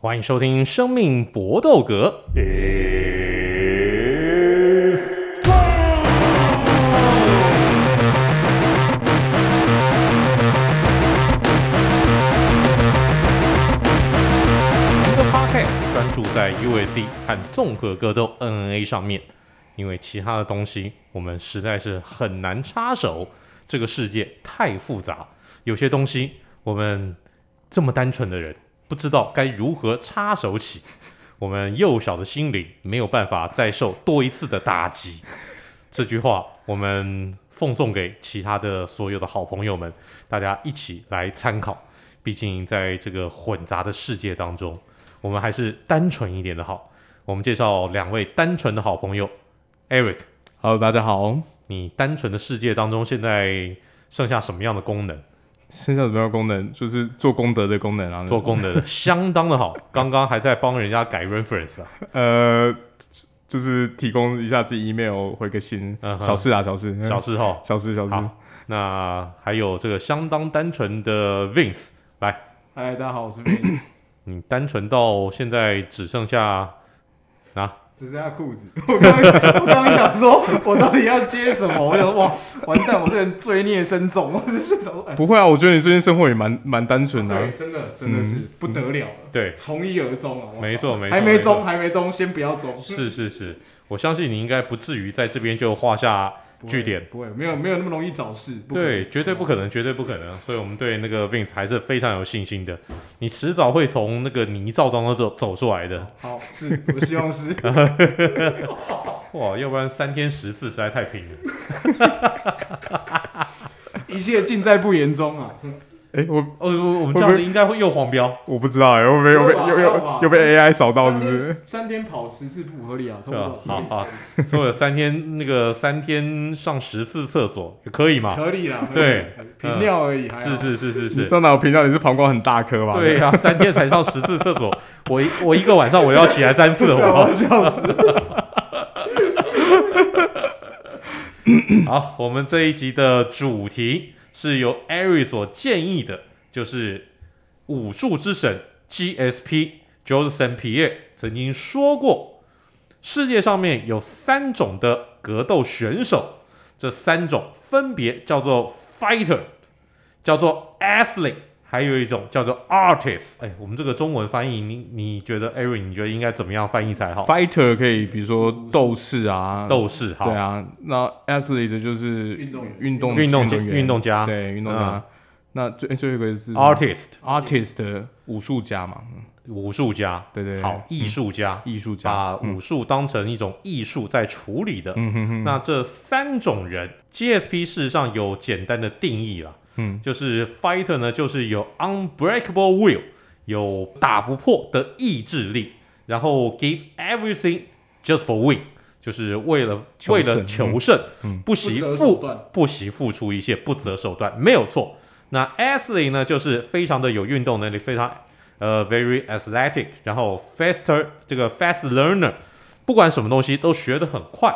欢迎收听《生命搏斗格》。这个 podcast 专注在 UFC 和综合格斗 MMA 上面，因为其他的东西我们实在是很难插手。这个世界太复杂，有些东西我们这么单纯的人。不知道该如何插手起，我们幼小的心灵没有办法再受多一次的打击。这句话我们奉送给其他的所有的好朋友们，大家一起来参考。毕竟在这个混杂的世界当中，我们还是单纯一点的好。我们介绍两位单纯的好朋友，Eric，Hello，大家好。你单纯的世界当中现在剩下什么样的功能？剩下什么样功能？就是做功德的功能啊，做功德的相当的好。刚刚还在帮人家改 reference 啊，呃，就是提供一下自己 email 回个信，嗯、小事啊，小事，小事哈，小事，小事。那还有这个相当单纯的 Vince 来，嗨，大家好，我是 Vince。你单纯到现在只剩下啊？只剩下裤子。我刚刚我刚刚想说，我到底要接什么？我想说，哇，完蛋，我这人罪孽深重。我只是想说，不会啊，我觉得你最近生活也蛮蛮单纯的、啊。对，真的真的是不得了了。嗯、对，从一而终啊。没错没错，还没终还没终，先不要终。是是是，我相信你应该不至于在这边就画下。句点不会，没有没有那么容易找事。对，绝对不可能，绝对不可能。所以我们对那个 Vince 还是非常有信心的。你迟早会从那个泥沼当中走走出来的。好，是，我希望是。哇，要不然三天十次实在太拼了。一切尽在不言中啊。哎，我哦，我们这样子应该会又黄标，我不知道哎，又被又被又又又被 AI 扫到，是不是？三天跑十次不合理啊，对吧？好好，所以三天那个三天上十次厕所可以吗？可以啦，对，频尿而已，是是是是是。真的，我频尿？你是膀胱很大颗吧？对呀，三天才上十次厕所，我一我一个晚上我要起来三次，我 笑死。好，我们这一集的主题。是由 Ari 所建议的，就是武术之神 GSP j o s e p h Pierre 曾经说过，世界上面有三种的格斗选手，这三种分别叫做 Fighter，叫做 Athlete，还有一种叫做 Artist。哎，我们这个中文翻译，你你觉得 e r i n 你觉得应该怎么样翻译才好？Fighter 可以，比如说斗士啊，斗士，好，对啊。那 Athlete 就是运动运动运动运动家，对运动家。嗯、那最最后一个是 Artist，Artist 的武术家嘛，武术家，对对，好，艺术家，艺术家，把武术当成一种艺术在处理的。嗯哼哼。那这三种人，GSP 事实上有简单的定义了。嗯，就是 fighter 呢，就是有 unbreakable will，有打不破的意志力，然后 give everything just for win，就是为了为了求胜，嗯、不惜付不，不惜付出一切，不择手段，没有错。那 athlete 呢，就是非常的有运动能力，非常呃 very athletic，然后 faster 这个 fast learner，不管什么东西都学得很快。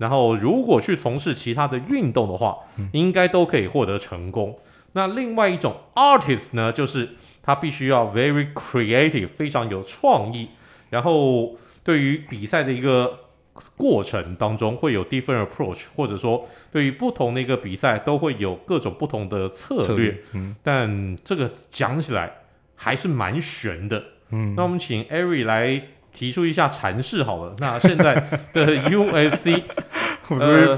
然后，如果去从事其他的运动的话，嗯、应该都可以获得成功。那另外一种 artist 呢，就是他必须要 very creative，非常有创意。然后对于比赛的一个过程当中，会有 different approach，或者说对于不同的一个比赛都会有各种不同的策略。嗯、但这个讲起来还是蛮玄的。嗯，那我们请 Eric 来。提出一下阐释好了。那现在的 UFC，我呃，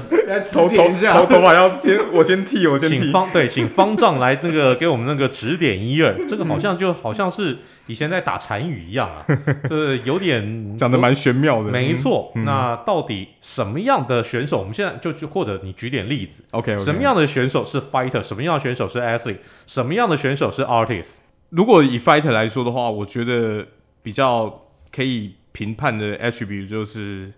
头头头头发要 先我先剃，我先剃。请方对，请方丈来那个给我们那个指点一二。这个好像就好像是以前在打禅语一样啊，就是有点讲的蛮玄妙的。没错，那到底什么样的选手？我们现在就去，或者你举点例子。OK，什么样的选手是 fighter？什么样的选手是 athlete？什么样的选手是 artist？如果以 fighter 来说的话，我觉得比较。可以评判的 attribute 就是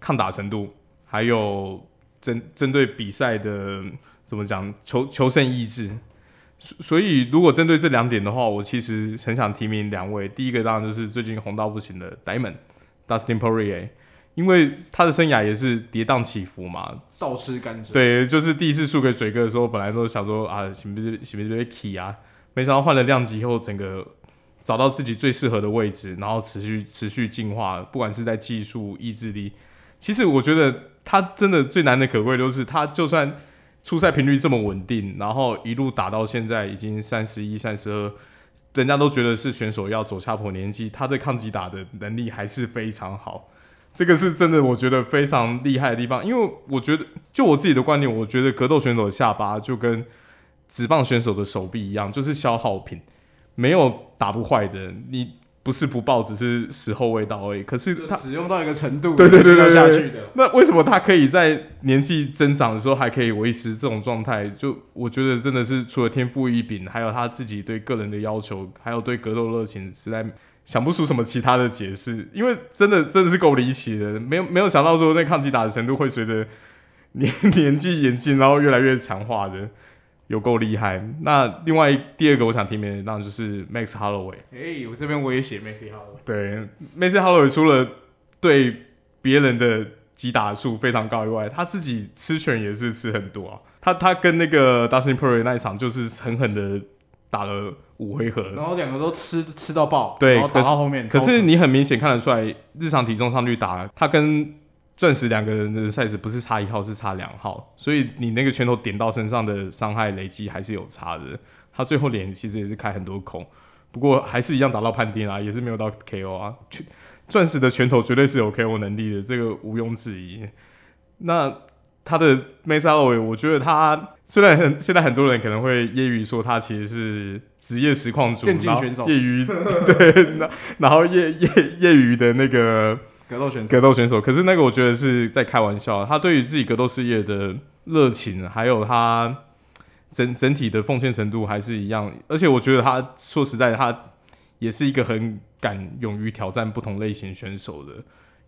抗打程度，还有针针对比赛的怎么讲求求胜意志。所以如果针对这两点的话，我其实很想提名两位。第一个当然就是最近红到不行的 Diamond Dustin Poirier，因为他的生涯也是跌宕起伏嘛，倒吃甘蔗。对，就是第一次输给嘴哥的时候，本来都想说啊，行不行不行被 key 啊，没想到换了量级后，整个。找到自己最适合的位置，然后持续持续进化，不管是在技术、意志力。其实我觉得他真的最难的可贵，就是他就算出赛频率这么稳定，然后一路打到现在已经三十一、三十二，人家都觉得是选手要走下坡年纪，他的抗击打的能力还是非常好。这个是真的，我觉得非常厉害的地方。因为我觉得，就我自己的观点，我觉得格斗选手的下巴就跟职棒选手的手臂一样，就是消耗品，没有打不坏的。你不是不爆，只是时候未到而已。可是他使用到一个程度，对对对对，下去的。那为什么他可以在年纪增长的时候还可以维持这种状态？就我觉得真的是除了天赋异禀，还有他自己对个人的要求，还有对格斗热情，实在。想不出什么其他的解释，因为真的真的是够离奇的，没有 没有想到说那抗击打的程度会随着年年纪演进，然后越来越强化的，有够厉害。那另外第二个我想提名的，当然就是 Max Holloway。哎、欸，我这边我也写 Max Holloway。对，Max Holloway 除了对别人的击打数非常高以外，他自己吃拳也是吃很多啊。他他跟那个 Dustin Poirier 那一场就是狠狠的。打了五回合，然后两个都吃吃到爆，对，然后打到后面。可是，可是你很明显看得出来，日常体重上去打，他跟钻石两个人的 size 不是差一号，是差两号，所以你那个拳头点到身上的伤害累积还是有差的。他最后脸其实也是开很多孔，不过还是一样打到判定啊，也是没有到 KO 啊。钻石的拳头绝对是有 KO 能力的，这个毋庸置疑。那他的 Max Holloway，我觉得他。虽然很现在很多人可能会揶揄说他其实是职业实况主，电竞选手，业余对，然后业业业余的那个格斗选手，格斗选手。可是那个我觉得是在开玩笑，他对于自己格斗事业的热情，还有他整整体的奉献程度还是一样。而且我觉得他说实在，他也是一个很敢勇于挑战不同类型选手的。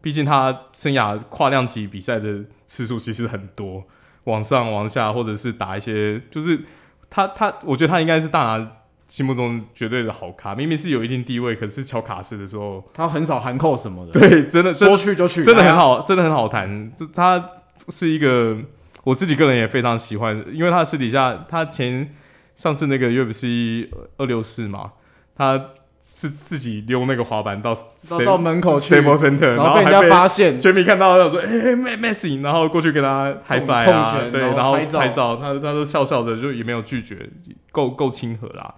毕竟他生涯跨量级比赛的次数其实很多。往上、往下，或者是打一些，就是他他，我觉得他应该是大拿心目中绝对的好咖。明明是有一定地位，可是敲卡斯的时候，他很少含扣什么的。对，真的说去就去，真的很好，真的很好谈。就他是一个，我自己个人也非常喜欢，因为他私底下，他前上次那个 UFC 二六四嘛，他。是自己溜那个滑板到到到门口去 Center，然后被人家发现，全民看到他说：“哎、欸、，Messi！” 然后过去跟他 five 啊，对，然后拍照，拍照他他都笑笑的，就也没有拒绝，够够亲和啦。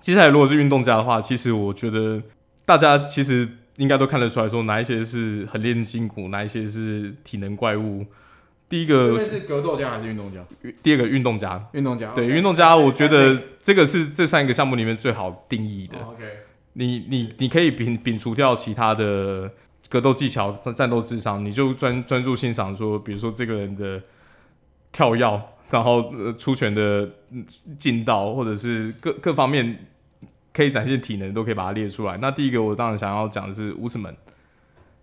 接下来如果是运动家的话，其实我觉得大家其实应该都看得出来说，哪一些是很练筋骨，哪一些是体能怪物。第一个是格斗家还是运动家？第二个运动家，运动家，对，运动家，我觉得这个是这三个项目里面最好定义的。OK。你你你可以摒摒除掉其他的格斗技巧、战战斗智商，你就专专注欣赏说，比如说这个人的跳跃，然后呃出拳的劲道，或者是各各方面可以展现体能，都可以把它列出来。那第一个我当然想要讲的是乌斯曼，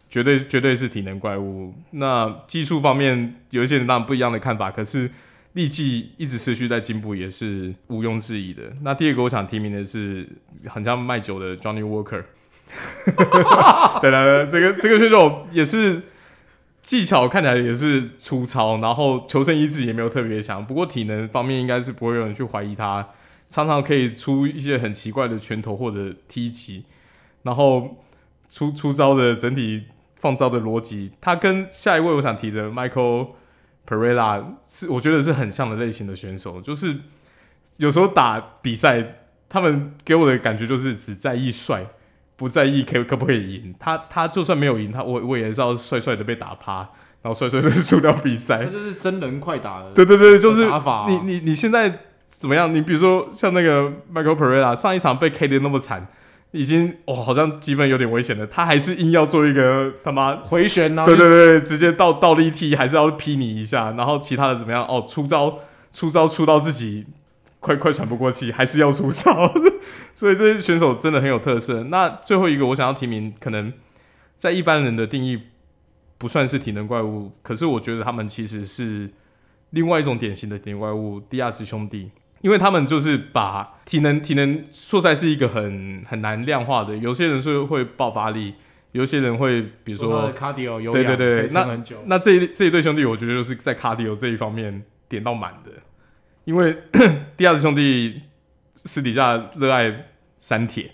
绝对绝对是体能怪物。那技术方面有一些人当然不一样的看法，可是。力气一直持续在进步，也是毋庸置疑的。那第二个我想提名的是，很像卖酒的 Johnny Walker。对了，这个这个选手也是技巧看起来也是粗糙，然后求生意志也没有特别强。不过体能方面应该是不会有人去怀疑他，常常可以出一些很奇怪的拳头或者踢击，然后出出招的整体放招的逻辑，他跟下一位我想提的 Michael。Pereira 是我觉得是很像的类型的选手，就是有时候打比赛，他们给我的感觉就是只在意帅，不在意可可不可以赢。他他就算没有赢，他我我也是要帅帅的被打趴，然后帅帅的输掉比赛。他就是真人快打的。对对对，就是打法、哦、你你你现在怎么样？你比如说像那个 Michael Pereira 上一场被 K 的那么惨。已经哦，好像积分有点危险了。他还是硬要做一个他妈回旋呢？对对对，直接倒倒立踢，还是要劈你一下。然后其他的怎么样？哦，出招出招出到自己快快喘不过气，还是要出招。所以这些选手真的很有特色。那最后一个我想要提名，可能在一般人的定义不算是体能怪物，可是我觉得他们其实是另外一种典型的体能怪物——迪亚兹兄弟。因为他们就是把体能体能说出来是一个很很难量化的，有些人是会爆发力，有些人会比如说 cardio 对对对，那那这一这一对兄弟，我觉得就是在 cardio 这一方面点到满的，因为 第二兄弟私底下热爱三铁，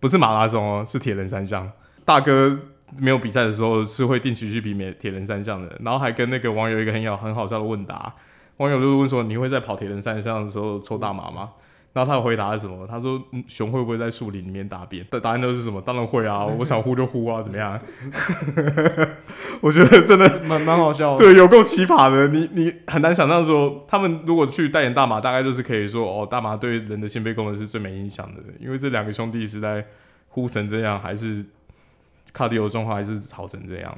不是马拉松哦，是铁人三项。大哥没有比赛的时候是会定期去比铁人三项的，然后还跟那个网友一个很好很好笑的问答，网友就问说：“你会在跑铁人三项的时候抽大麻吗？”然后他的回答是什么？他说：“嗯，熊会不会在树林里面大便？”的答案都是什么？当然会啊！我想呼就呼啊，怎么样？我觉得真的蛮蛮好笑的。对，有够奇葩的。你你很难想象说，他们如果去代言大麻，大概就是可以说哦，大麻对人的心肺功能是最没影响的。因为这两个兄弟是在呼成这样，还是卡迪欧状况还是好成这样。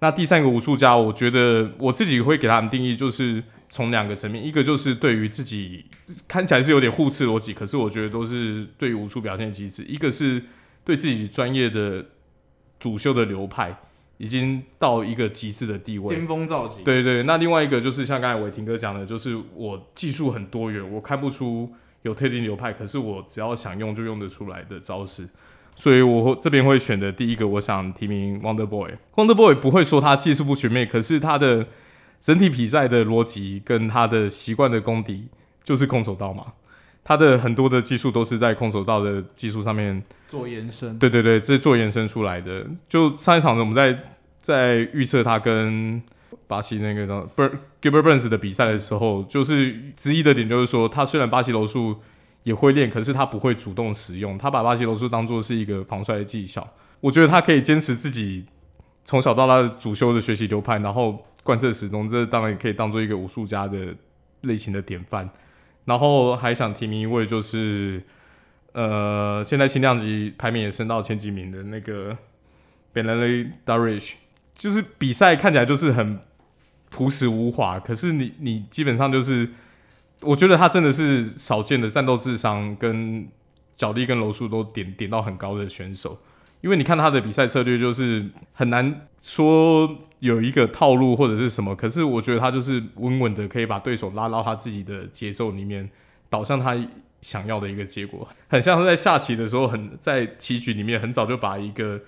那第三个武术家，我觉得我自己会给他们定义就是。从两个层面，一个就是对于自己看起来是有点互斥逻辑，可是我觉得都是对于武术表现的机制；一个是对自己专业的主修的流派已经到一个极致的地位，巅峰造极。对对，那另外一个就是像刚才伟霆哥讲的，就是我技术很多元，我看不出有特定流派，可是我只要想用就用得出来的招式。所以我这边会选的第一个，我想提名 Wonder Boy。Wonder Boy 不会说他技术不全面，可是他的。整体比赛的逻辑跟他的习惯的功底就是空手道嘛，他的很多的技术都是在空手道的技术上面做延伸。对对对，这是做延伸出来的。就上一场呢，我们在在预测他跟巴西那个叫 Gilbert Burns 的比赛的时候，就是之一的点就是说，他虽然巴西柔术也会练，可是他不会主动使用，他把巴西柔术当做是一个防摔的技巧。我觉得他可以坚持自己从小到大的主修的学习流派，然后。贯彻始终，这当然也可以当做一个武术家的类型的典范。然后还想提名一位，就是呃，现在轻量级排名也升到前几名的那个 Beneil Dariush，就是比赛看起来就是很朴实无华，可是你你基本上就是，我觉得他真的是少见的战斗智商跟脚力跟柔术都点点到很高的选手。因为你看他的比赛策略，就是很难说有一个套路或者是什么，可是我觉得他就是稳稳的可以把对手拉到他自己的节奏里面，导向他想要的一个结果，很像是在下棋的时候，很在棋局里面很早就把一个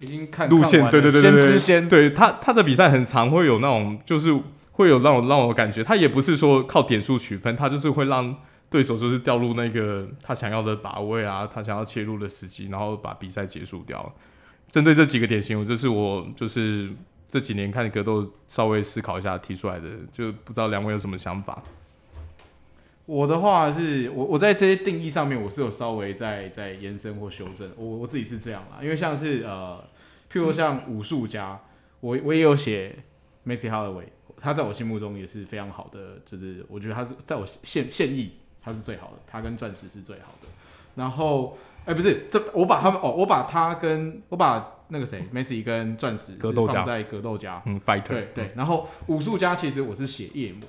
已经看路线，对对对对，先知先对他他的比赛很常会有那种就是会有那种让我感觉，他也不是说靠点数取分，他就是会让。对手就是掉入那个他想要的把位啊，他想要切入的时机，然后把比赛结束掉。针对这几个典型，我就是我就是这几年看格斗稍微思考一下提出来的，就不知道两位有什么想法。我的话是我我在这些定义上面我是有稍微在在延伸或修正。我我自己是这样啦，因为像是呃，譬如像武术家，我我也有写 Macy Holloway，他在我心目中也是非常好的，就是我觉得他是在我现现役。他是最好的，他跟钻石是最好的。然后，哎、欸，不是，这我把他们哦，我把他跟我把那个谁，Messi 跟钻石是放在格斗家，嗯，fighter，对对。嗯、然后武术家其实我是写夜魔，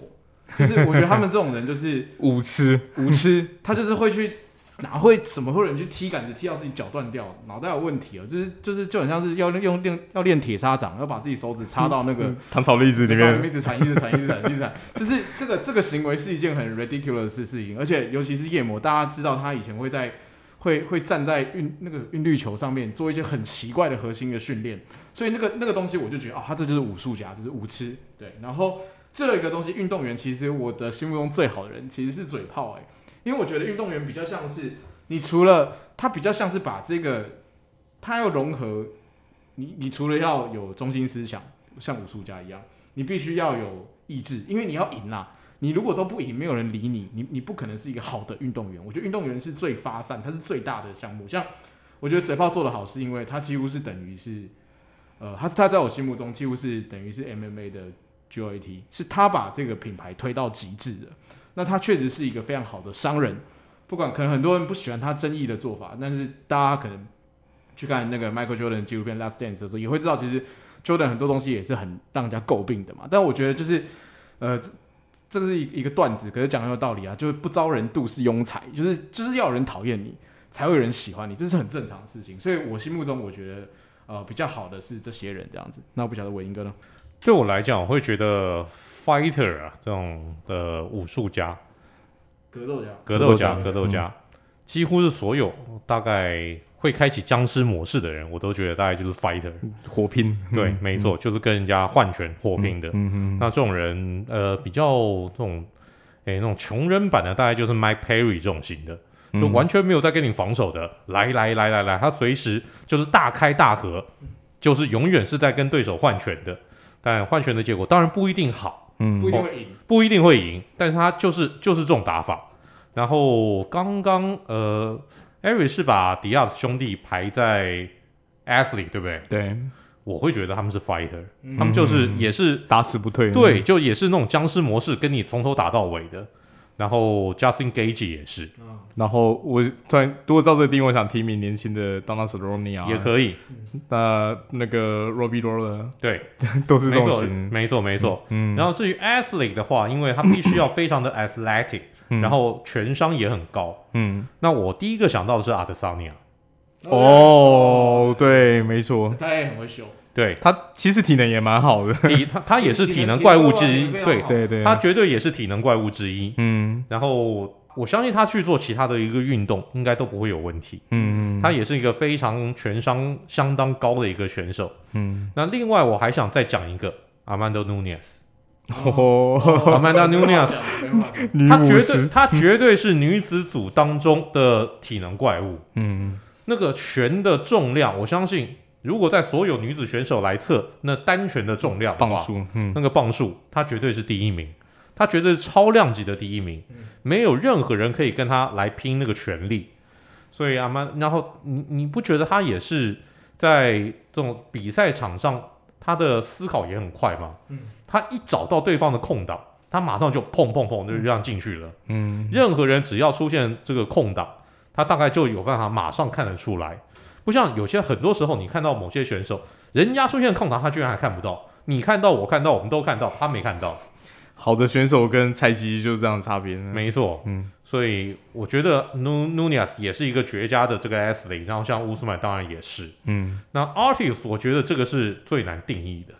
就是我觉得他们这种人就是 武痴，武痴，他就是会去。哪会怎么会有人去踢杆子踢到自己脚断掉？脑袋有问题哦，就是就是就很像是要用练要练铁砂掌，要把自己手指插到那个糖炒栗子里面，一直铲一直铲一直铲一直铲，就是这个这个行为是一件很 ridiculous 的事情，而且尤其是夜魔，大家知道他以前会在会会站在运那个韵律球上面做一些很奇怪的核心的训练，所以那个那个东西我就觉得啊、哦，他这就是武术家，就是武痴。对，然后这一个东西，运动员其实我的心目中最好的人其实是嘴炮哎。因为我觉得运动员比较像是，你除了他比较像是把这个，他要融合，你你除了要有中心思想，像武术家一样，你必须要有意志，因为你要赢啦。你如果都不赢，没有人理你，你你不可能是一个好的运动员。我觉得运动员是最发散，它是最大的项目。像我觉得嘴炮做得好，是因为他几乎是等于是，呃，他他在我心目中几乎是等于是 MMA 的 GOAT，是他把这个品牌推到极致的。那他确实是一个非常好的商人，不管可能很多人不喜欢他争议的做法，但是大家可能去看那个 Michael Jordan 纪录片《Last Dance》的时候，也会知道其实 Jordan 很多东西也是很让人家诟病的嘛。但我觉得就是，呃，这个是一一个段子，可是讲很有道理啊，就是不招人妒是庸才，就是就是要有人讨厌你，才会有人喜欢你，这是很正常的事情。所以我心目中我觉得，呃，比较好的是这些人这样子。那我不晓得伟英哥呢？对我来讲，我会觉得。Fighter 啊，这种的武术家，格斗家，格斗家，格斗家，几乎是所有大概会开启僵尸模式的人，我都觉得大概就是 fighter，火拼，对，嗯、没错，就是跟人家换拳火拼的。嗯嗯，那这种人，呃，比较这种，诶、欸，那种穷人版的，大概就是 Mike Perry 这种型的。就完全没有在跟你防守的，嗯、来来来来来，他随时就是大开大合，就是永远是在跟对手换拳的。但换拳的结果当然不一定好，嗯，不一定会赢，不一定会赢，但是他就是就是这种打法。然后刚刚呃，Eric 是把 Diaz 兄弟排在 Athlete 对不对？对。我会觉得他们是 fighter，、嗯、他们就是也是打死不退，对，就也是那种僵尸模式，跟你从头打到尾的。然后 Justin Gaethje 也是，嗯、然后我突然如果照这个定位，我想提名年轻的 Donald Cerrone 啊，也可以。那那个 Robbie Lawler，对，都是这种型，没错没错。嗯，然后至于 Athlete 的话，因为他必须要非常的 athletic，、嗯、然后全商也很高。嗯，那我第一个想到的是 Adesanya。哦，对，没错，他也很会秀，对。他其实体能也蛮好的，体他他也是体能怪物之一，对。对对，他绝对也是体能怪物之一，嗯，然后我相信他去做其他的一个运动应该都不会有问题，嗯嗯，他也是一个非常拳商相当高的一个选手，嗯，那另外我还想再讲一个 Amanda Nunes，哦，Amanda Nunes，他绝对他绝对是女子组当中的体能怪物，嗯。那个拳的重量，我相信，如果在所有女子选手来测那单拳的重量，磅数，嗯，那个磅数，她绝对是第一名，她绝对是超量级的第一名，嗯、没有任何人可以跟她来拼那个权力。所以阿曼，然后你你不觉得她也是在这种比赛场上，她的思考也很快吗？嗯，他一找到对方的空档，她马上就砰砰砰就这样进去了。嗯，任何人只要出现这个空档。她大概就有办法马上看得出来，不像有些很多时候你看到某些选手，人家出现空档，他居然还看不到。你看到，我看到，我们都看到，他没看到。好的选手跟菜鸡就是这样的差别。没错，嗯，所以我觉得 Nu Nunez 也是一个绝佳的这个 athlete，然后像乌斯曼当然也是，嗯，那 artist 我觉得这个是最难定义的。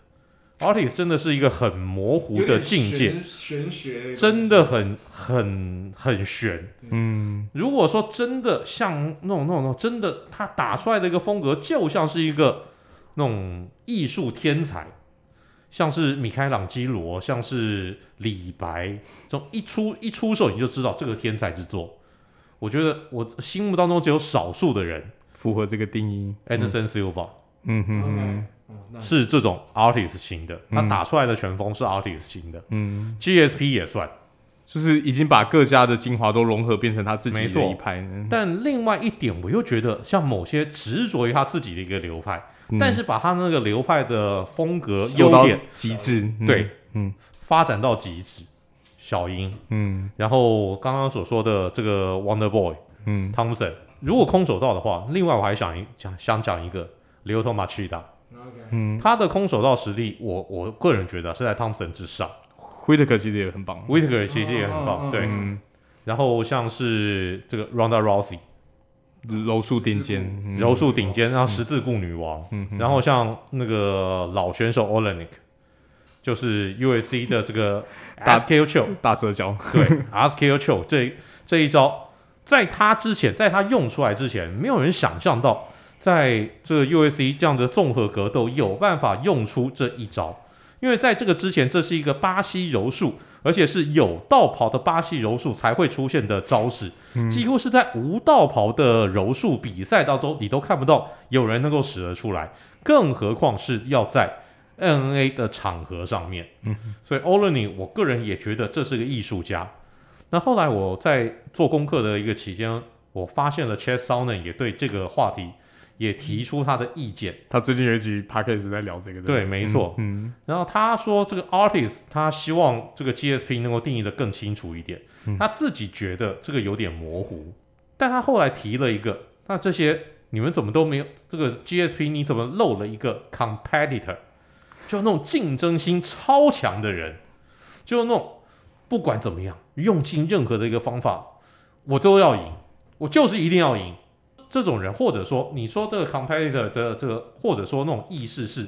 Ortiz 真的是一个很模糊的境界，玄学真的很很很玄。嗯，如果说真的像那种那种那种真的，他打出来的一个风格就像是一个那种艺术天才，像是米开朗基罗，像是李白，这种一出一出手你就知道这个天才之作。我觉得我心目当中只有少数的人符合这个定义，Anderson Silva。嗯哼哼。是这种 artist 型的，他打出来的拳风是 artist 型的，嗯，GSP 也算，就是已经把各家的精华都融合，变成他自己的一派。但另外一点，我又觉得像某些执着于他自己的一个流派，但是把他那个流派的风格优点极致，对，嗯，发展到极致，小鹰，嗯，然后刚刚所说的这个 Wonder Boy，嗯，Thompson，如果空手道的话，另外我还想一讲，想讲一个 Lyoto Machida。嗯，他的空手道实力，我我个人觉得是在汤普森之上。威特克其实也很棒，威特克其实也很棒，对。然后像是这个 Ronda Rousey，柔术顶尖，柔术顶尖，然后十字固女王。然后像那个老选手 Oleinik，就是 UFC 的这个 Choke 大社交，对 Choke 这这一招，在他之前，在他用出来之前，没有人想象到。在这个 UFC 这样的综合格斗有办法用出这一招，因为在这个之前，这是一个巴西柔术，而且是有道袍的巴西柔术才会出现的招式，嗯、几乎是在无道袍的柔术比赛当中，你都看不到有人能够使得出来，更何况是要在 MMA 的场合上面。嗯，所以 Oleinik 我个人也觉得这是个艺术家。那后来我在做功课的一个期间，我发现了 Chael Sonnen 也对这个话题。也提出他的意见。他最近有一集 podcast 在聊这个。对，没错。嗯。然后他说，这个 artist 他希望这个 GSP 能够定义的更清楚一点。嗯。他自己觉得这个有点模糊，但他后来提了一个，那这些你们怎么都没有？这个 GSP 你怎么漏了一个 competitor？就那种竞争心超强的人，就那种不管怎么样，用尽任何的一个方法，我都要赢，我就是一定要赢。这种人，或者说你说这个 competitor 的这个，或者说那种意识是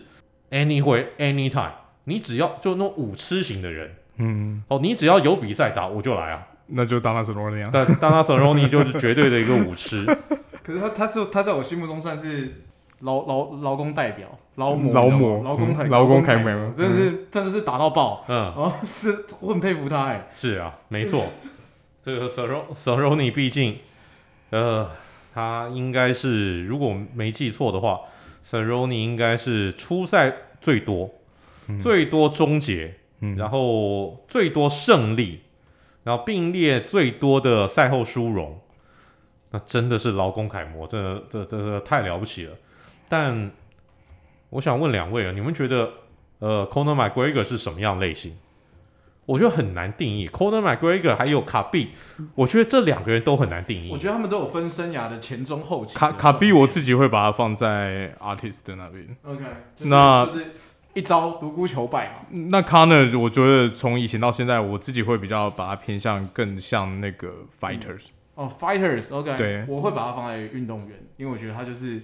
anywhere anytime，你只要就那种武痴型的人，嗯，哦，你只要有比赛打，我就来啊，那就当他是罗尼啊，但当他是罗尼就是绝对的一个武痴。可是他他是他在我心目中算是劳劳劳工代表，劳模劳模劳工台劳工楷模，真的是真的是打到爆，嗯，哦，是我很佩服他哎，是啊，没错，这个 Cerrone Cerrone 毕竟。呃，他应该是如果没记错的话，Cerrone 应该是初赛最多，嗯、最多终结，嗯、然后最多胜利，然后并列最多的赛后殊荣，那真的是劳工楷模，这这这太了不起了。但我想问两位啊，你们觉得呃，Conor McGregor 是什么样类型？我觉得很难定义，Conor McGregor 还有卡比，我觉得这两个人都很难定义。我觉得他们都有分生涯的前中后期。卡卡比我自己会把它放在 artist 的那边。OK，那就是一招独孤求败嘛。那 Conor 我觉得从以前到现在，我自己会比较把它偏向更像那个 fighters。哦，fighters，OK，对，我会把它放在运动员，因为我觉得他就是。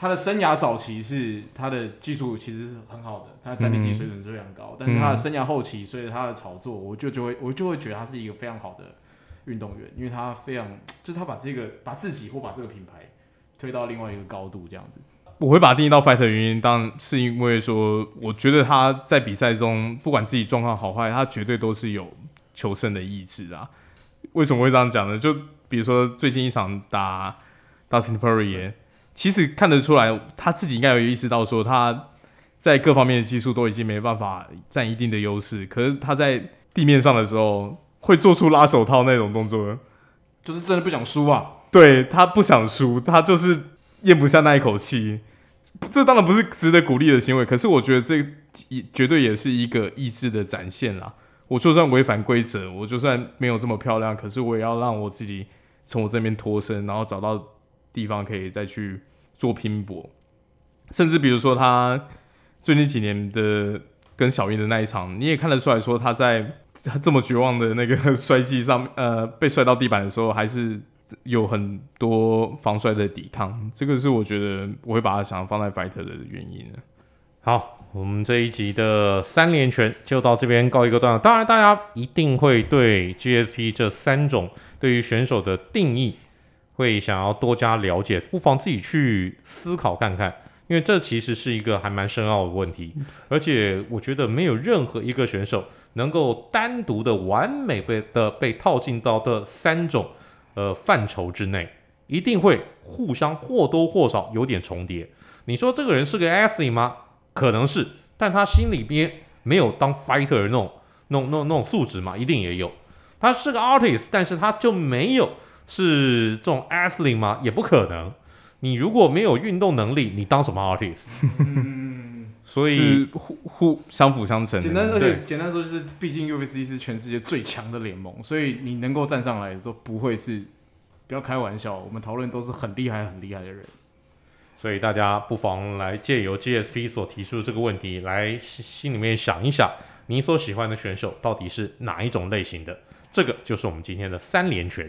他的生涯早期是他的技术其实是很好的，他的战力技水准是非常高。嗯、但是他的生涯后期，随着他的炒作，我就就会我就会觉得他是一个非常好的运动员，因为他非常就是他把这个把自己或把这个品牌推到另外一个高度，这样子。我会把他定义到 fighter 的原因，当然是因为说，我觉得他在比赛中不管自己状况好坏，他绝对都是有求胜的意志啊。为什么会这样讲呢？就比如说最近一场打 Dustin Poirier 其实看得出来，他自己应该有意识到，说他在各方面的技术都已经没办法占一定的优势。可是他在地面上的时候，会做出拉手套那种动作，就是真的不想输啊。对，他不想输，他就是咽不下那一口气。这当然不是值得鼓励的行为，可是我觉得这也绝对也是一个意志的展现啦。我就算违反规则，我就算没有这么漂亮，可是我也要让我自己从我这边脱身，然后找到地方可以再去。做拼搏，甚至比如说他最近几年的跟小英的那一场，你也看得出来说他在他这么绝望的那个摔技上，呃，被摔到地板的时候，还是有很多防摔的抵抗。这个是我觉得我会把他想要放在 fighter 的原因。好，我们这一集的三连拳就到这边告一个段落。当然，大家一定会对 GSP 这三种对于选手的定义。会想要多加了解，不妨自己去思考看看，因为这其实是一个还蛮深奥的问题，而且我觉得没有任何一个选手能够单独的完美被的被套进到这三种呃范畴之内，一定会互相或多或少有点重叠。你说这个人是个 athlete 吗？可能是，但他心里边没有当 fighter 的那种那种那种那种素质嘛，一定也有。他是个 artist，但是他就没有。是这种 athlete 吗？也不可能。你如果没有运动能力，你当什么 artist？嗯，所以互互相辅相成。简单说，对，简单说就是，毕竟 UFC 是全世界最强的联盟，所以你能够站上来都不会是，不要开玩笑。我们讨论都是很厉害、很厉害的人。所以大家不妨来借由 GSP 所提出的这个问题，来心里面想一想，你所喜欢的选手到底是哪一种类型的？这个就是我们今天的三连拳。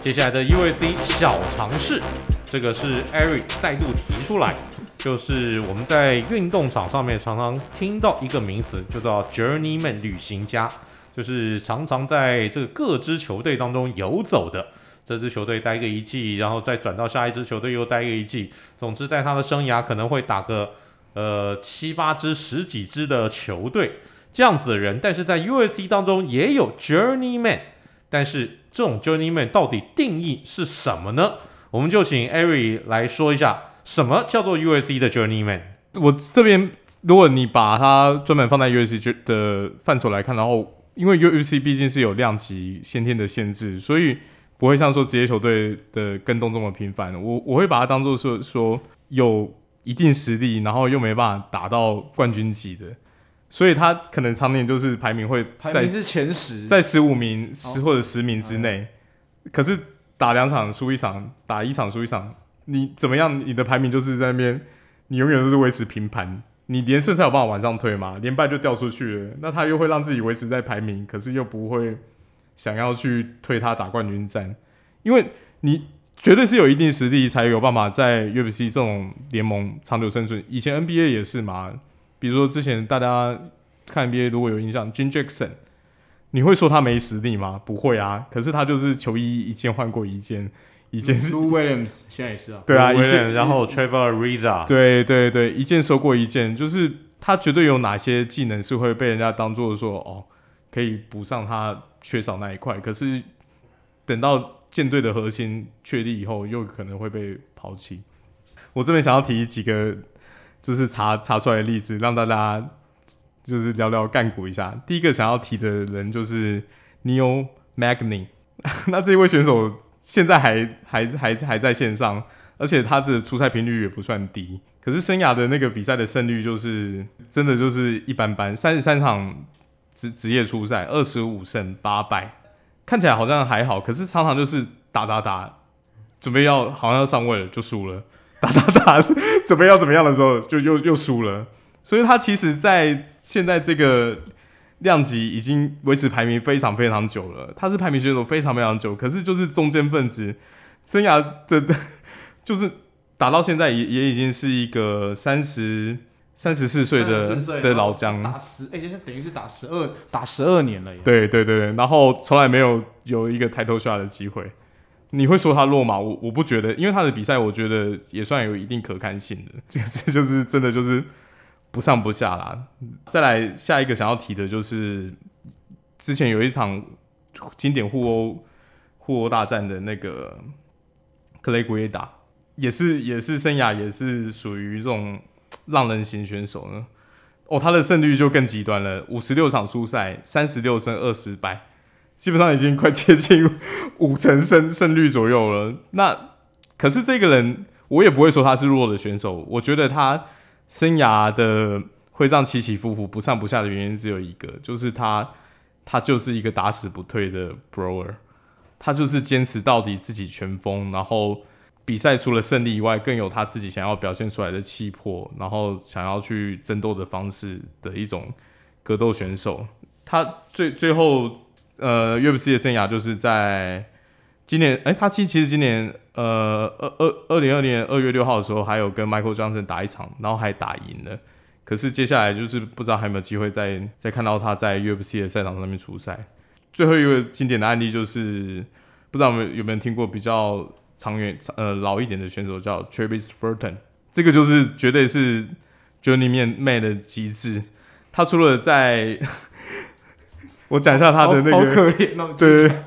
接下来的 UFC 小尝试，这个是 Eric 再度提出来，就是我们在运动场上面常常听到一个名词，就叫 Journeyman 旅行家，就是常常在这个各支球队当中游走的。这支球队待个一季，然后再转到下一支球队又待个一季。总之，在他的生涯可能会打个呃七八支、十几支的球队这样子的人。但是在 U.S.C. 当中也有 Journeyman，但是这种 Journeyman 到底定义是什么呢？我们就请 Ari 来说一下，什么叫做 U.S.C. 的 Journeyman？我这边如果你把它专门放在 U.S.C. 的范畴来看，然后因为 UFC 毕竟是有量级先天的限制，所以。不会像说职业球队的跟动这么频繁，我我会把它当做是说有一定实力，然后又没办法打到冠军级的，所以他可能常年就是排名会在排名是前十，在十五名十或者十名之内，哦、可是打两场输一场，打一场输一场，你怎么样？你的排名就是在那边，你永远都是维持平盘，你连胜才有办法往上推嘛，连败就掉出去了，那他又会让自己维持在排名，可是又不会。想要去推他打冠军战，因为你绝对是有一定实力才有办法在 UFC 这种联盟长久生存。以前 NBA 也是嘛，比如说之前大家看 NBA 如果有印象，Jim Jackson，你会说他没实力吗？不会啊，可是他就是球衣一件换过一件，一件是 Lou Williams 现在也是啊，对啊，一件然后 Trevor Ariza，对对对，一件收过一件，就是他绝对有哪些技能是会被人家当做说哦，可以补上他缺少那一块。可是等到舰队的核心确立以后，又可能会被抛弃。我这边想要提几个，就是查查出来的例子，让大家就是聊聊干股一下。第一个想要提的人就是 Neo Magny，那这一位选手现在还还还还在线上，而且他的出赛频率也不算低。可是生涯的那个比赛的胜率就是真的就是一般般，三十三场职职业出赛，二十五胜八败，看起来好像还好，可是常常就是打打打，准备要好像要上位了就输了，打打打准备要怎么样的时候就又又输了，所以他其实在现在这个量级已经维持排名非常非常久了，他是排名选手非常非常久，可是就是中间分子，生涯的就是。打到现在也也已经是一个三十三十四岁的的老将，打十哎，就是等于是打十二打十二年了。对对对，然后从来没有有一个 title shot 的机会。你会说他弱吗？我我不觉得，因为他的比赛我觉得也算有一定可看性的。这 这就是真的就是不上不下啦。再来下一个想要提的就是之前有一场经典互殴互殴大战的那个克雷古耶达。也是也是生涯也是属于这种浪人型选手呢，哦，他的胜率就更极端了，五十六场出赛，三十六胜二十败，基本上已经快接近 五成胜胜率左右了。那可是这个人，我也不会说他是弱的选手，我觉得他生涯的会这样起起伏伏、不上不下的原因只有一个，就是他他就是一个打死不退的 broer，他就是坚持到底自己全封，然后。比赛除了胜利以外，更有他自己想要表现出来的气魄，然后想要去争斗的方式的一种格斗选手。他最最后呃，UFC 的生涯就是在今年，哎、他其其实今年呃二二二零二年二月六号的时候，还有跟 Michael Johnson 打一场，然后还打赢了。可是接下来就是不知道还有没有机会再再看到他在 UFC 的赛场上面出赛。最后一个经典的案例就是不知道有没有有没有听过比较。长远呃老一点的选手叫 Travis Burton，这个就是绝对是 Journeyman 的极致。他除了在，我讲一下他的那个，好可怜哦，对，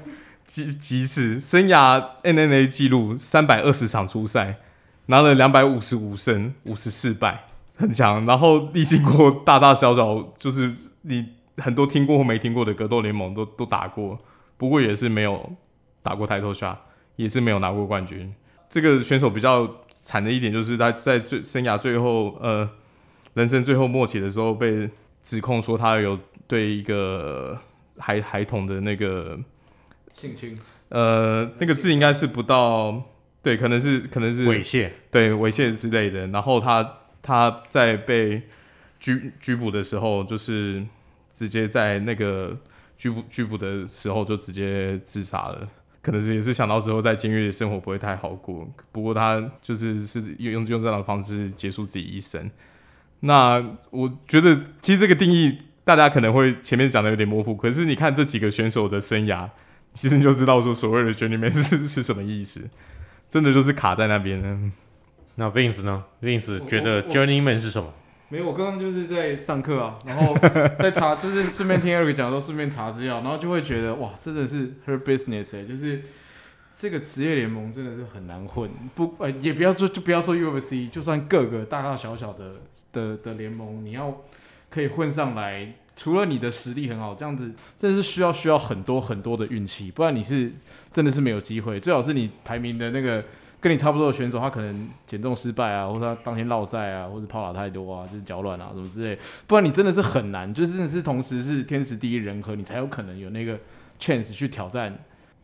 极极致生涯 NNA 记录三百二十场出赛，拿了两百五十五胜五十四败，很强。然后历经过大大小小，就是你很多听过或没听过的格斗联盟都都打过，不过也是没有打过 title shot。也是没有拿过冠军。这个选手比较惨的一点就是他在最生涯最后，呃，人生最后末期的时候被指控说他有对一个孩孩童的那个性侵，呃，那个字应该是不到，对，可能是可能是猥亵，对猥亵之类的。然后他他在被拘拘捕的时候，就是直接在那个拘捕拘捕的时候就直接自杀了。可能是也是想到之后在监狱的生活不会太好过，不过他就是是用用这样的方式结束自己一生。那我觉得其实这个定义大家可能会前面讲的有点模糊，可是你看这几个选手的生涯，其实你就知道说所谓的 journeyman 是是什么意思，真的就是卡在那边呢。那 Vince 呢？Vince 觉得 journeyman 是什么？没有，我刚刚就是在上课啊，然后在查，就是顺便听 Eric 讲说，顺便查资料，然后就会觉得哇，真的是 her business 哎，就是这个职业联盟真的是很难混，不呃也不要说就不要说 UFC，就算各个大大小小的的的联盟，你要可以混上来，除了你的实力很好，这样子真的是需要需要很多很多的运气，不然你是真的是没有机会，最好是你排名的那个。跟你差不多的选手，他可能减重失败啊，或者他当天落赛啊，或者跑打太多啊，就是脚软啊什么之类，不然你真的是很难，就真的是同时是天时地利人和，你才有可能有那个 chance 去挑战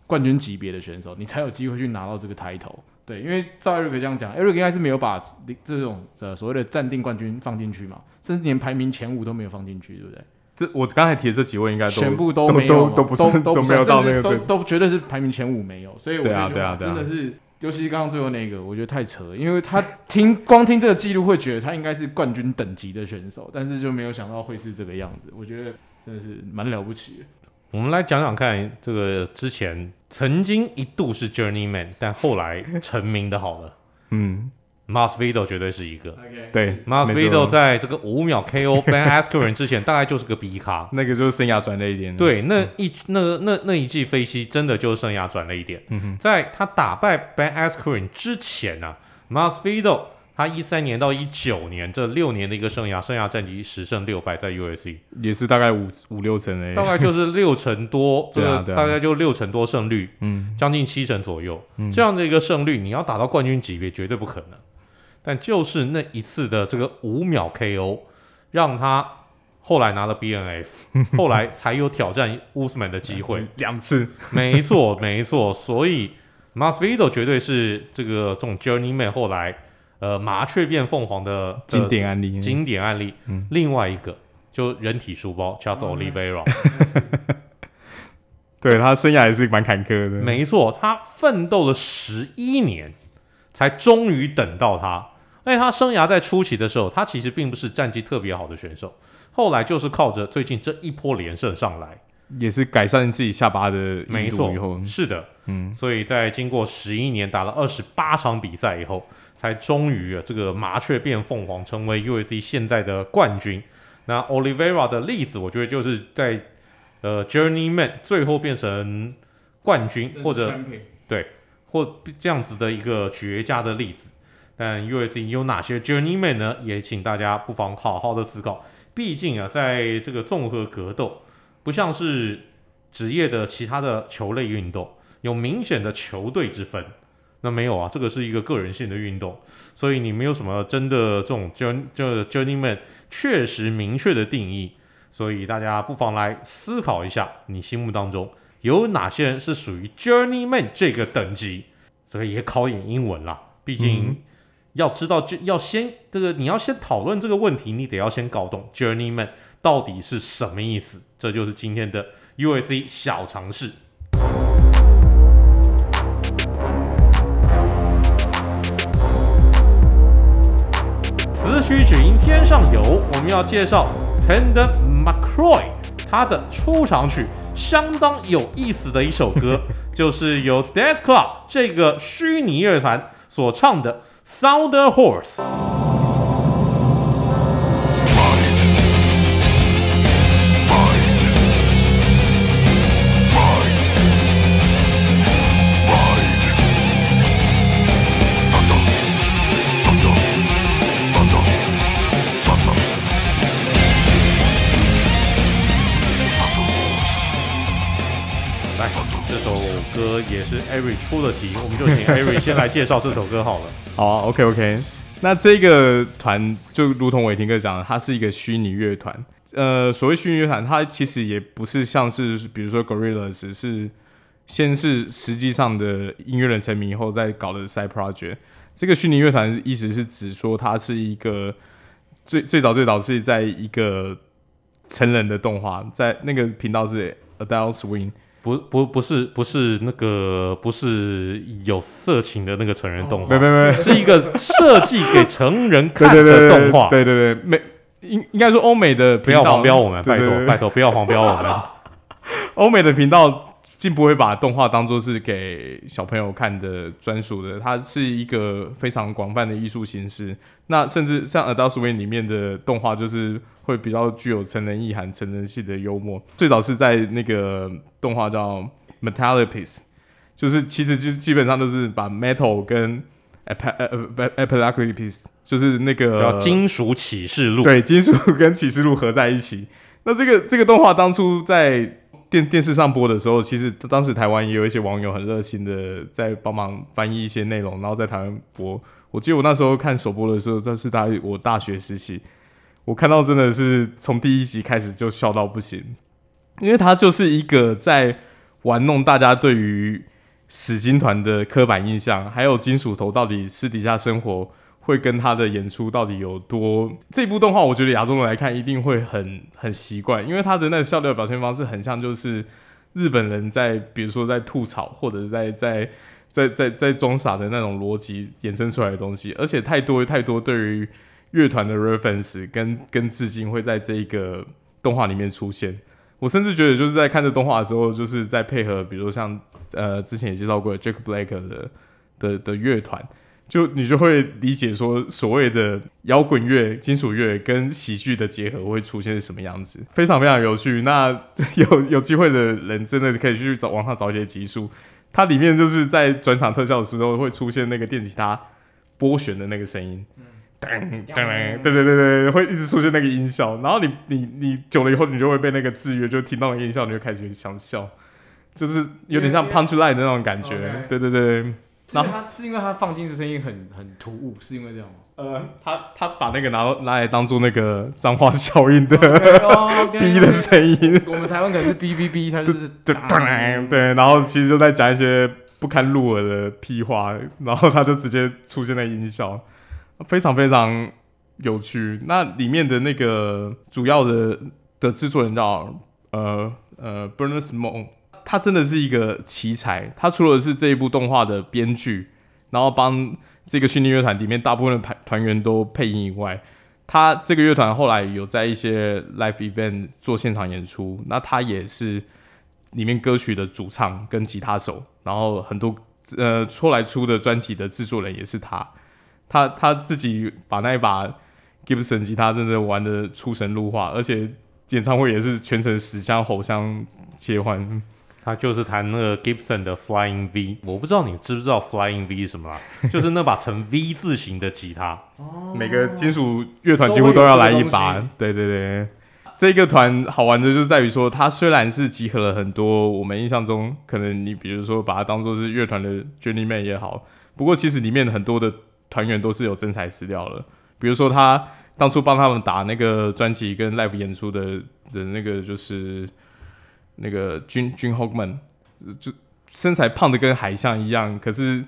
冠军级别的选手，你才有机会去拿到这个 title。对，因为照 Eric 这样讲，Eric 应该是没有把这种呃所谓的暂定冠军放进去嘛，甚至连排名前五都没有放进去，对不对？这我刚才提的这几位应该都全部都没有，都都不是都都没有到那个，都都绝对是排名前五没有，所以我觉得对啊对啊对啊真的是。尤其是刚刚最后那个，我觉得太扯了，因为他听光听这个记录会觉得他应该是冠军等级的选手，但是就没有想到会是这个样子。我觉得真的是蛮了不起的。我们来讲讲看，这个之前曾经一度是 Journeyman，但后来成名的好了。嗯，Masvidal 绝对是一个。Okay, 对，Masvidal 在这个五秒 KO Ben Askren 之前，大概就是个 B 咖，那个就是生涯转了一点。对，那一那那那一季飞膝真的就是生涯转了一点。嗯哼，在他打败 Ben Askren 之前呢、啊、Masvidal 他一三年到一九年这六年的一个生涯，生涯战绩十胜六败，在 UFC 也是大概五五六成诶，大概就是六成多，这个大概就六成多胜率，嗯，将近七成左右，嗯，这样的一个胜率，你要打到冠军级别绝对不可能。但就是那一次的这个五秒 KO，让他后来拿了 BNF，后来才有挑战 Usman 的机会两次，没错没错，所以 Masvidal 绝对是这个这种 Journeyman 后来。呃，麻雀变凤凰的经典案例，经典案例。嗯，另外一个就人体书包，Charles Oliveira，对，他生涯也是蛮坎坷的。没错，他奋斗了十一年，才终于等到他。而且他生涯在初期的时候，他其实并不是战绩特别好的选手，后来就是靠着最近这一波连胜上来，也是改善自己下巴的。没错，是的，嗯，所以在经过十一年打了二十八场比赛以后。才终于啊，这个麻雀变凤凰，成为 UFC 现在的冠军。那 Oliveira 的例子，我觉得就是在呃 Journeyman 最后变成冠军，或者对，或这样子的一个绝佳的例子。但 U S C 有哪些 Journeyman 呢？也请大家不妨好好的思考。毕竟啊，在这个综合格斗，不像是职业的其他的球类运动，有明显的球队之分。那没有啊，这个是一个个人性的运动，所以你没有什么真的这种 journey 这 journeyman 确实明确的定义，所以大家不妨来思考一下，你心目当中有哪些人是属于 journeyman 这个等级？所以也考点英文啦，毕竟要知道就要先这个你要先讨论这个问题，你得要先搞懂 journeyman 到底是什么意思，这就是今天的 U S C 小尝试。此曲只应天上有，我们要介绍 Tandem McCrory，他的出场曲相当有意思的一首歌，就是由 Death Club 这个虚拟乐团所唱的 sounder horse. 来这首歌也是艾瑞出的题我们就请艾瑞先来介绍这首歌好了。好，OK OK。那这个团就如同伟霆哥讲的，它是一个虚拟乐团。呃，所谓虚拟乐团，它其实也不是像是比如说 Gorillaz，是先是实际上的音乐人成名以后再搞的 side project。这个虚拟乐团意思是指说，它是一个最最早最早是在一个成人的动画，在那个频道是 Adult Swim。不不不是不是那个不是有色情的那个成人动画，没没没，是一个设计给成人看的动画。对对对，美应应该说欧美的不要黄标我们，拜托拜托不要黄标我们。欧美的频道并不会把动画当做是给小朋友看的专属的，它是一个非常广泛的艺术形式。那甚至像 Adult Swim 里面的动画就是。会比较具有成人意涵、成人系的幽默。最早是在那个动画叫《Metallopes》，就是其实就基本上都是把 Metal 跟 Ep 呃 Epilaclepes 就是那个金属启示录，对，金属跟启示录合在一起。那这个这个动画当初在电电视上播的时候，其实当时台湾也有一些网友很热心的在帮忙翻译一些内容，然后在台湾播。我记得我那时候看首播的时候，那是大我大学时期。我看到真的是从第一集开始就笑到不行，因为他就是一个在玩弄大家对于死金团的刻板印象，还有金属头到底私底下生活会跟他的演出到底有多。这部动画我觉得亚洲人来看一定会很很习惯，因为他的那个笑料表现方式很像就是日本人在比如说在吐槽或者是在在在在在装傻的那种逻辑衍生出来的东西，而且太多太多对于。乐团的 reference 跟跟致敬会在这一个动画里面出现。我甚至觉得就是在看这动画的时候，就是在配合，比如说像呃之前也介绍过的 Jack Black 的的的乐团，就你就会理解说，所谓的摇滚乐、金属乐跟喜剧的结合会出现什么样子，非常非常有趣。那 有有机会的人真的可以去找网上找一些集数，它里面就是在转场特效的时候会出现那个电吉他拨弦的那个声音，噔噔噔，对对对对，会一直出现那个音效。然后你你你久了以后，你就会被那个制约，就听到那个音效，你就开始想笑，就是有点像 punchline 的那种感觉。对对对。然后他是因为他放进去声音很很突兀，是因为这样吗？呃，他他把那个拿拿来当做那个脏话效应的 B 的声音。我们台湾可能是 B B B，他就是对对，然后其实就在讲一些不堪入耳的屁话，然后他就直接出现在音效，非常非常有趣。那里面的那个主要的的制作人叫呃呃 Bernard Small。他真的是一个奇才，他除了是这一部动画的编剧，然后帮这个虚拟乐团里面大部分的团团员都配音以外，他这个乐团后来有在一些 live event 做现场演出，那他也是里面歌曲的主唱跟吉他手，然后很多呃出来出的专辑的制作人也是他，他他自己把那一把 Gibson 吉他真的玩得出神入化，而且演唱会也是全程死腔吼腔切换。他就是弹那个 Gibson 的 Flying V，我不知道你知不知道 Flying V 是什么啦，就是那把呈 V 字形的吉他，哦。每个金属乐团几乎都要来一把。对对对，这个团好玩的就在于说，它虽然是集合了很多我们印象中可能你比如说把它当做是乐团的 Journeyman 也好，不过其实里面很多的团员都是有真材实料的，比如说他当初帮他们打那个专辑跟 live 演出的的那个就是。那个 Jim Jim Hockman 就身材胖的跟海象一样，可是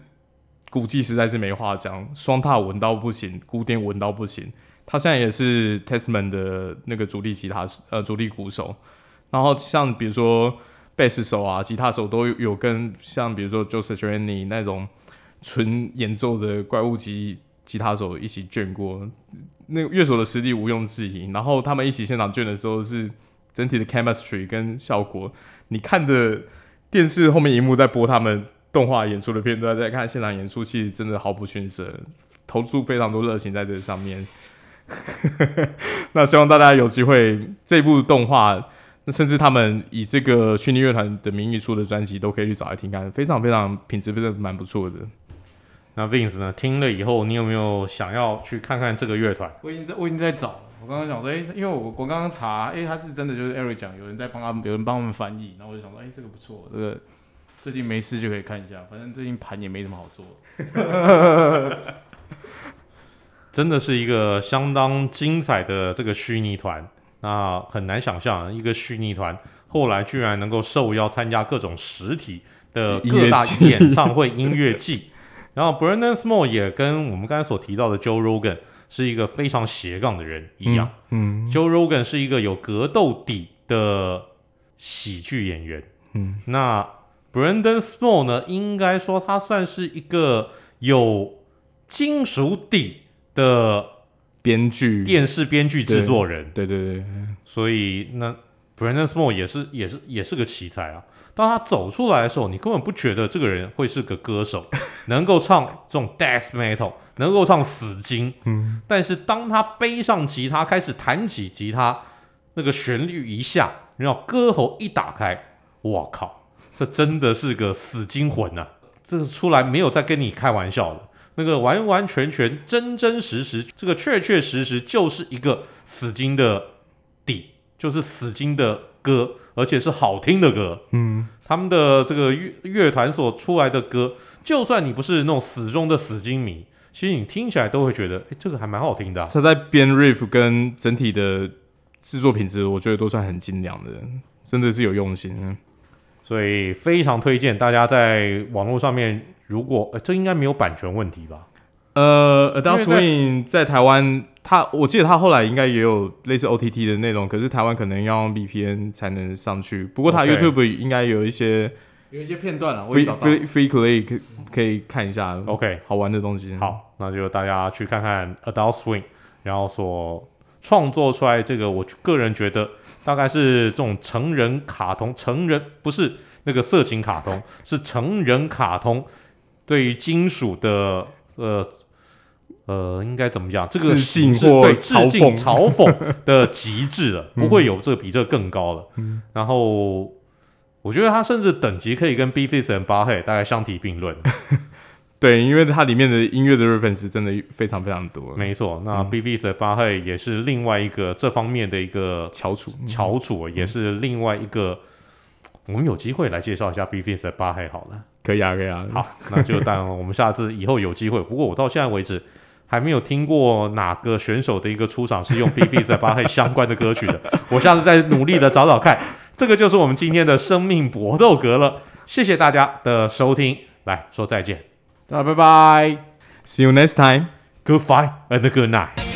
鼓技实在是没话讲，双踏稳到不行，鼓点稳到不行。他现在也是 Testament 的那个主力吉他手，呃，主力鼓手。然后像比如说贝斯手啊，吉他手都有跟像比如说 Joe Satriani 那种纯演奏的怪物级吉他手一起卷过，那乐手的实力毋庸置疑。然后他们一起现场卷的时候是。整体的 chemistry 跟效果，你看着电视后面荧幕在播他们动画演出的片段，在看现场演出，其实真的毫不逊色，投注非常多热情在这上面。那希望大家有机会这部动画，那甚至他们以这个虚拟乐团的名义出的专辑，都可以去找来听看，非常非常品质真的蛮不错的。那 Vince 呢？听了以后，你有没有想要去看看这个乐团？我已经在，我已经在找。我刚刚想说，哎、欸，因为我我刚刚查，哎、欸，他是真的，就是 Eric 讲，有人在帮他们，有人帮他们翻译，然后我就想说，哎、欸，这个不错，这个最近没事就可以看一下，反正最近盘也没什么好做。真的是一个相当精彩的这个虚拟团，那很难想象一个虚拟团后来居然能够受邀参加各种实体的各大演唱会音乐季。然后 Brandon Small 也跟我们刚才所提到的 Joe Rogan 是一个非常斜杠的人一样。嗯，嗯，Joe Rogan 是一个有格斗底的喜剧演员。嗯，那 Brandon Small 呢，应该说他算是一个有金属底的编剧、电视编剧制作人。对对对，对，所以那 Brandon Small 也是也是也是个奇才啊。当他走出来的时候，你根本不觉得这个人会是个歌手，能够唱这种 death metal，能够唱死金。嗯，但是当他背上吉他开始弹起吉他，那个旋律一下，然后歌喉一打开，我靠，这真的是个死金魂呐、这个出来没有在跟你开玩笑的，那个完完全全真真实实，这个确确实实就是一个死金的底，就是死金的歌。而且是好听的歌，嗯，他们的这个乐乐团所出来的歌，就算你不是那种死忠的死金迷，其实你听起来都会觉得，哎，这个还蛮好听的啊。他在编 riff 跟整体的制作品质，我觉得都算很精良的，真的是有用心，所以非常推荐大家在网络上面，如果，这应该没有版权问题吧？呃，Adult Swim 在台湾。他我记得他后来应该也有类似 OTT 的内容，可是台湾可能要用 VPN 才能上去。不过他 YouTube 应该有一些有一些片段了，free free free play 可可以看一下。OK，好玩的东西。好，那就大家去看看 Adult Swim，然后所创作出来这个，我个人觉得大概是这种成人卡通，成人不是那个色情卡通，是成人卡通，对于金属的。呃呃，应该怎么讲？这个致敬是对或嘲讽致敬嘲讽的极致了，不会有这个比这个更高了。嗯、然后我觉得他甚至等级可以跟 B.Fist and 巴黑大概相提并论。对，因为它里面的音乐的 reference 真的非常非常多。没错，那 B.Fist and 巴黑也是另外一个这方面的一个翘楚，翘楚也是另外一个。我们有机会来介绍一下 B.Fist and 巴黑好了。可以啊，可以啊。好，那就当我们下次以后有机会。不过我到现在为止还没有听过哪个选手的一个出场是用 B.Fist and 巴黑 相关的歌曲的。我下次再努力的找找看。这个就是我们今天的生命搏斗格了。谢谢大家的收听，来说再见。大家拜拜，See you next time，Goodbye and good night.